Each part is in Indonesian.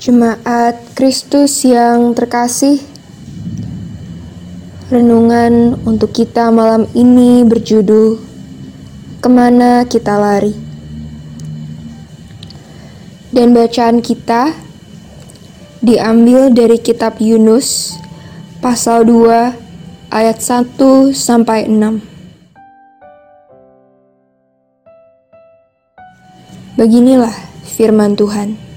Jemaat Kristus yang terkasih, renungan untuk kita malam ini berjudul "Ke mana Kita Lari". Dan bacaan kita diambil dari Kitab Yunus, pasal 2, ayat 1 sampai 6. Beginilah firman Tuhan.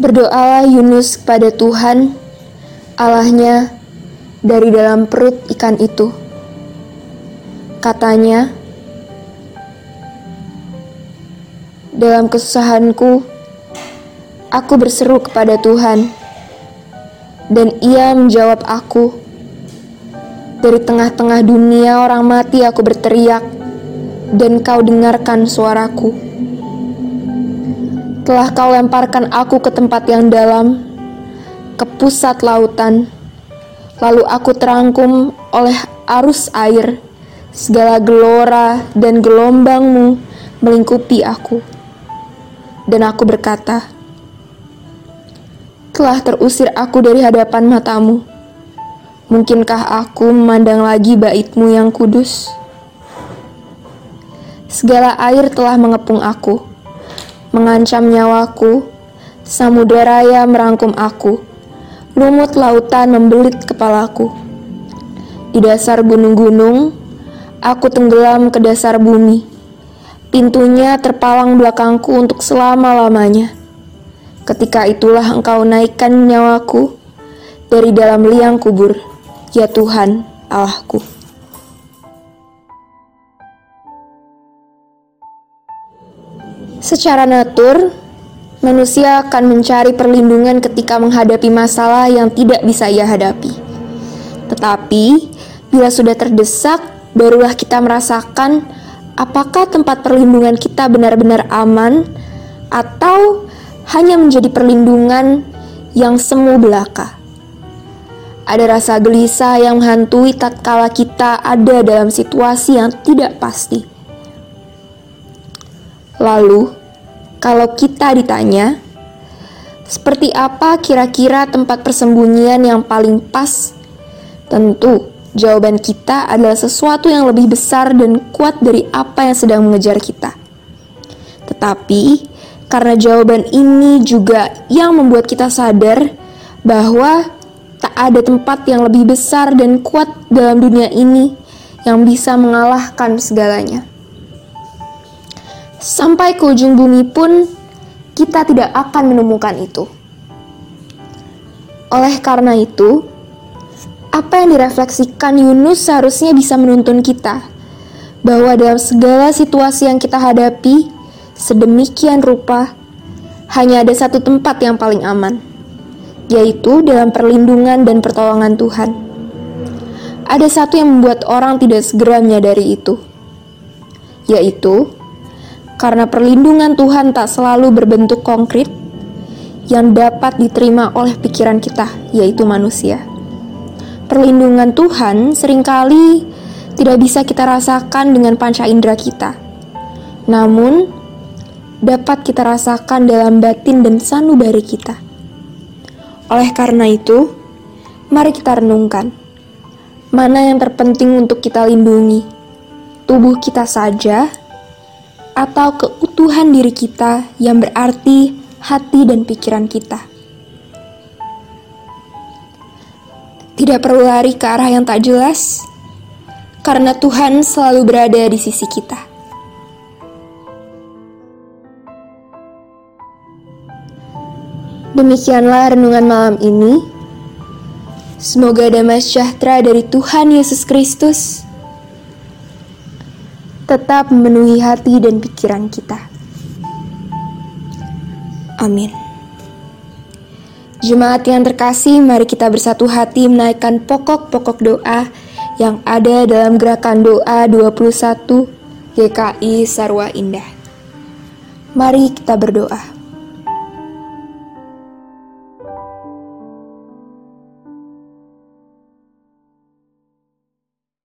Berdoalah Yunus kepada Tuhan, Allahnya, dari dalam perut ikan itu. Katanya, dalam kesusahanku, aku berseru kepada Tuhan, dan ia menjawab aku. Dari tengah-tengah dunia orang mati aku berteriak, dan kau dengarkan suaraku telah kau lemparkan aku ke tempat yang dalam, ke pusat lautan. Lalu aku terangkum oleh arus air, segala gelora dan gelombangmu melingkupi aku. Dan aku berkata, telah terusir aku dari hadapan matamu. Mungkinkah aku memandang lagi baitmu yang kudus? Segala air telah mengepung aku mengancam nyawaku, samudera raya merangkum aku, lumut lautan membelit kepalaku. Di dasar gunung-gunung, aku tenggelam ke dasar bumi. Pintunya terpalang belakangku untuk selama-lamanya. Ketika itulah engkau naikkan nyawaku dari dalam liang kubur, ya Tuhan Allahku. Secara natur, manusia akan mencari perlindungan ketika menghadapi masalah yang tidak bisa ia hadapi. Tetapi, bila sudah terdesak, barulah kita merasakan apakah tempat perlindungan kita benar-benar aman atau hanya menjadi perlindungan yang semu belaka. Ada rasa gelisah yang menghantui tatkala kita ada dalam situasi yang tidak pasti. Lalu, kalau kita ditanya, seperti apa kira-kira tempat persembunyian yang paling pas? Tentu, jawaban kita adalah sesuatu yang lebih besar dan kuat dari apa yang sedang mengejar kita. Tetapi, karena jawaban ini juga yang membuat kita sadar bahwa tak ada tempat yang lebih besar dan kuat dalam dunia ini yang bisa mengalahkan segalanya. Sampai ke ujung bumi pun kita tidak akan menemukan itu. Oleh karena itu, apa yang direfleksikan Yunus seharusnya bisa menuntun kita bahwa dalam segala situasi yang kita hadapi, sedemikian rupa, hanya ada satu tempat yang paling aman, yaitu dalam perlindungan dan pertolongan Tuhan. Ada satu yang membuat orang tidak segera menyadari itu, yaitu karena perlindungan Tuhan tak selalu berbentuk konkret yang dapat diterima oleh pikiran kita, yaitu manusia. Perlindungan Tuhan sering kali tidak bisa kita rasakan dengan panca indera kita. Namun, dapat kita rasakan dalam batin dan sanubari kita. Oleh karena itu, mari kita renungkan mana yang terpenting untuk kita lindungi, tubuh kita saja atau keutuhan diri kita yang berarti hati dan pikiran kita. Tidak perlu lari ke arah yang tak jelas, karena Tuhan selalu berada di sisi kita. Demikianlah renungan malam ini. Semoga damai sejahtera dari Tuhan Yesus Kristus tetap memenuhi hati dan pikiran kita. Amin. Jemaat yang terkasih, mari kita bersatu hati menaikkan pokok-pokok doa yang ada dalam gerakan doa 21 GKI Sarwa Indah. Mari kita berdoa.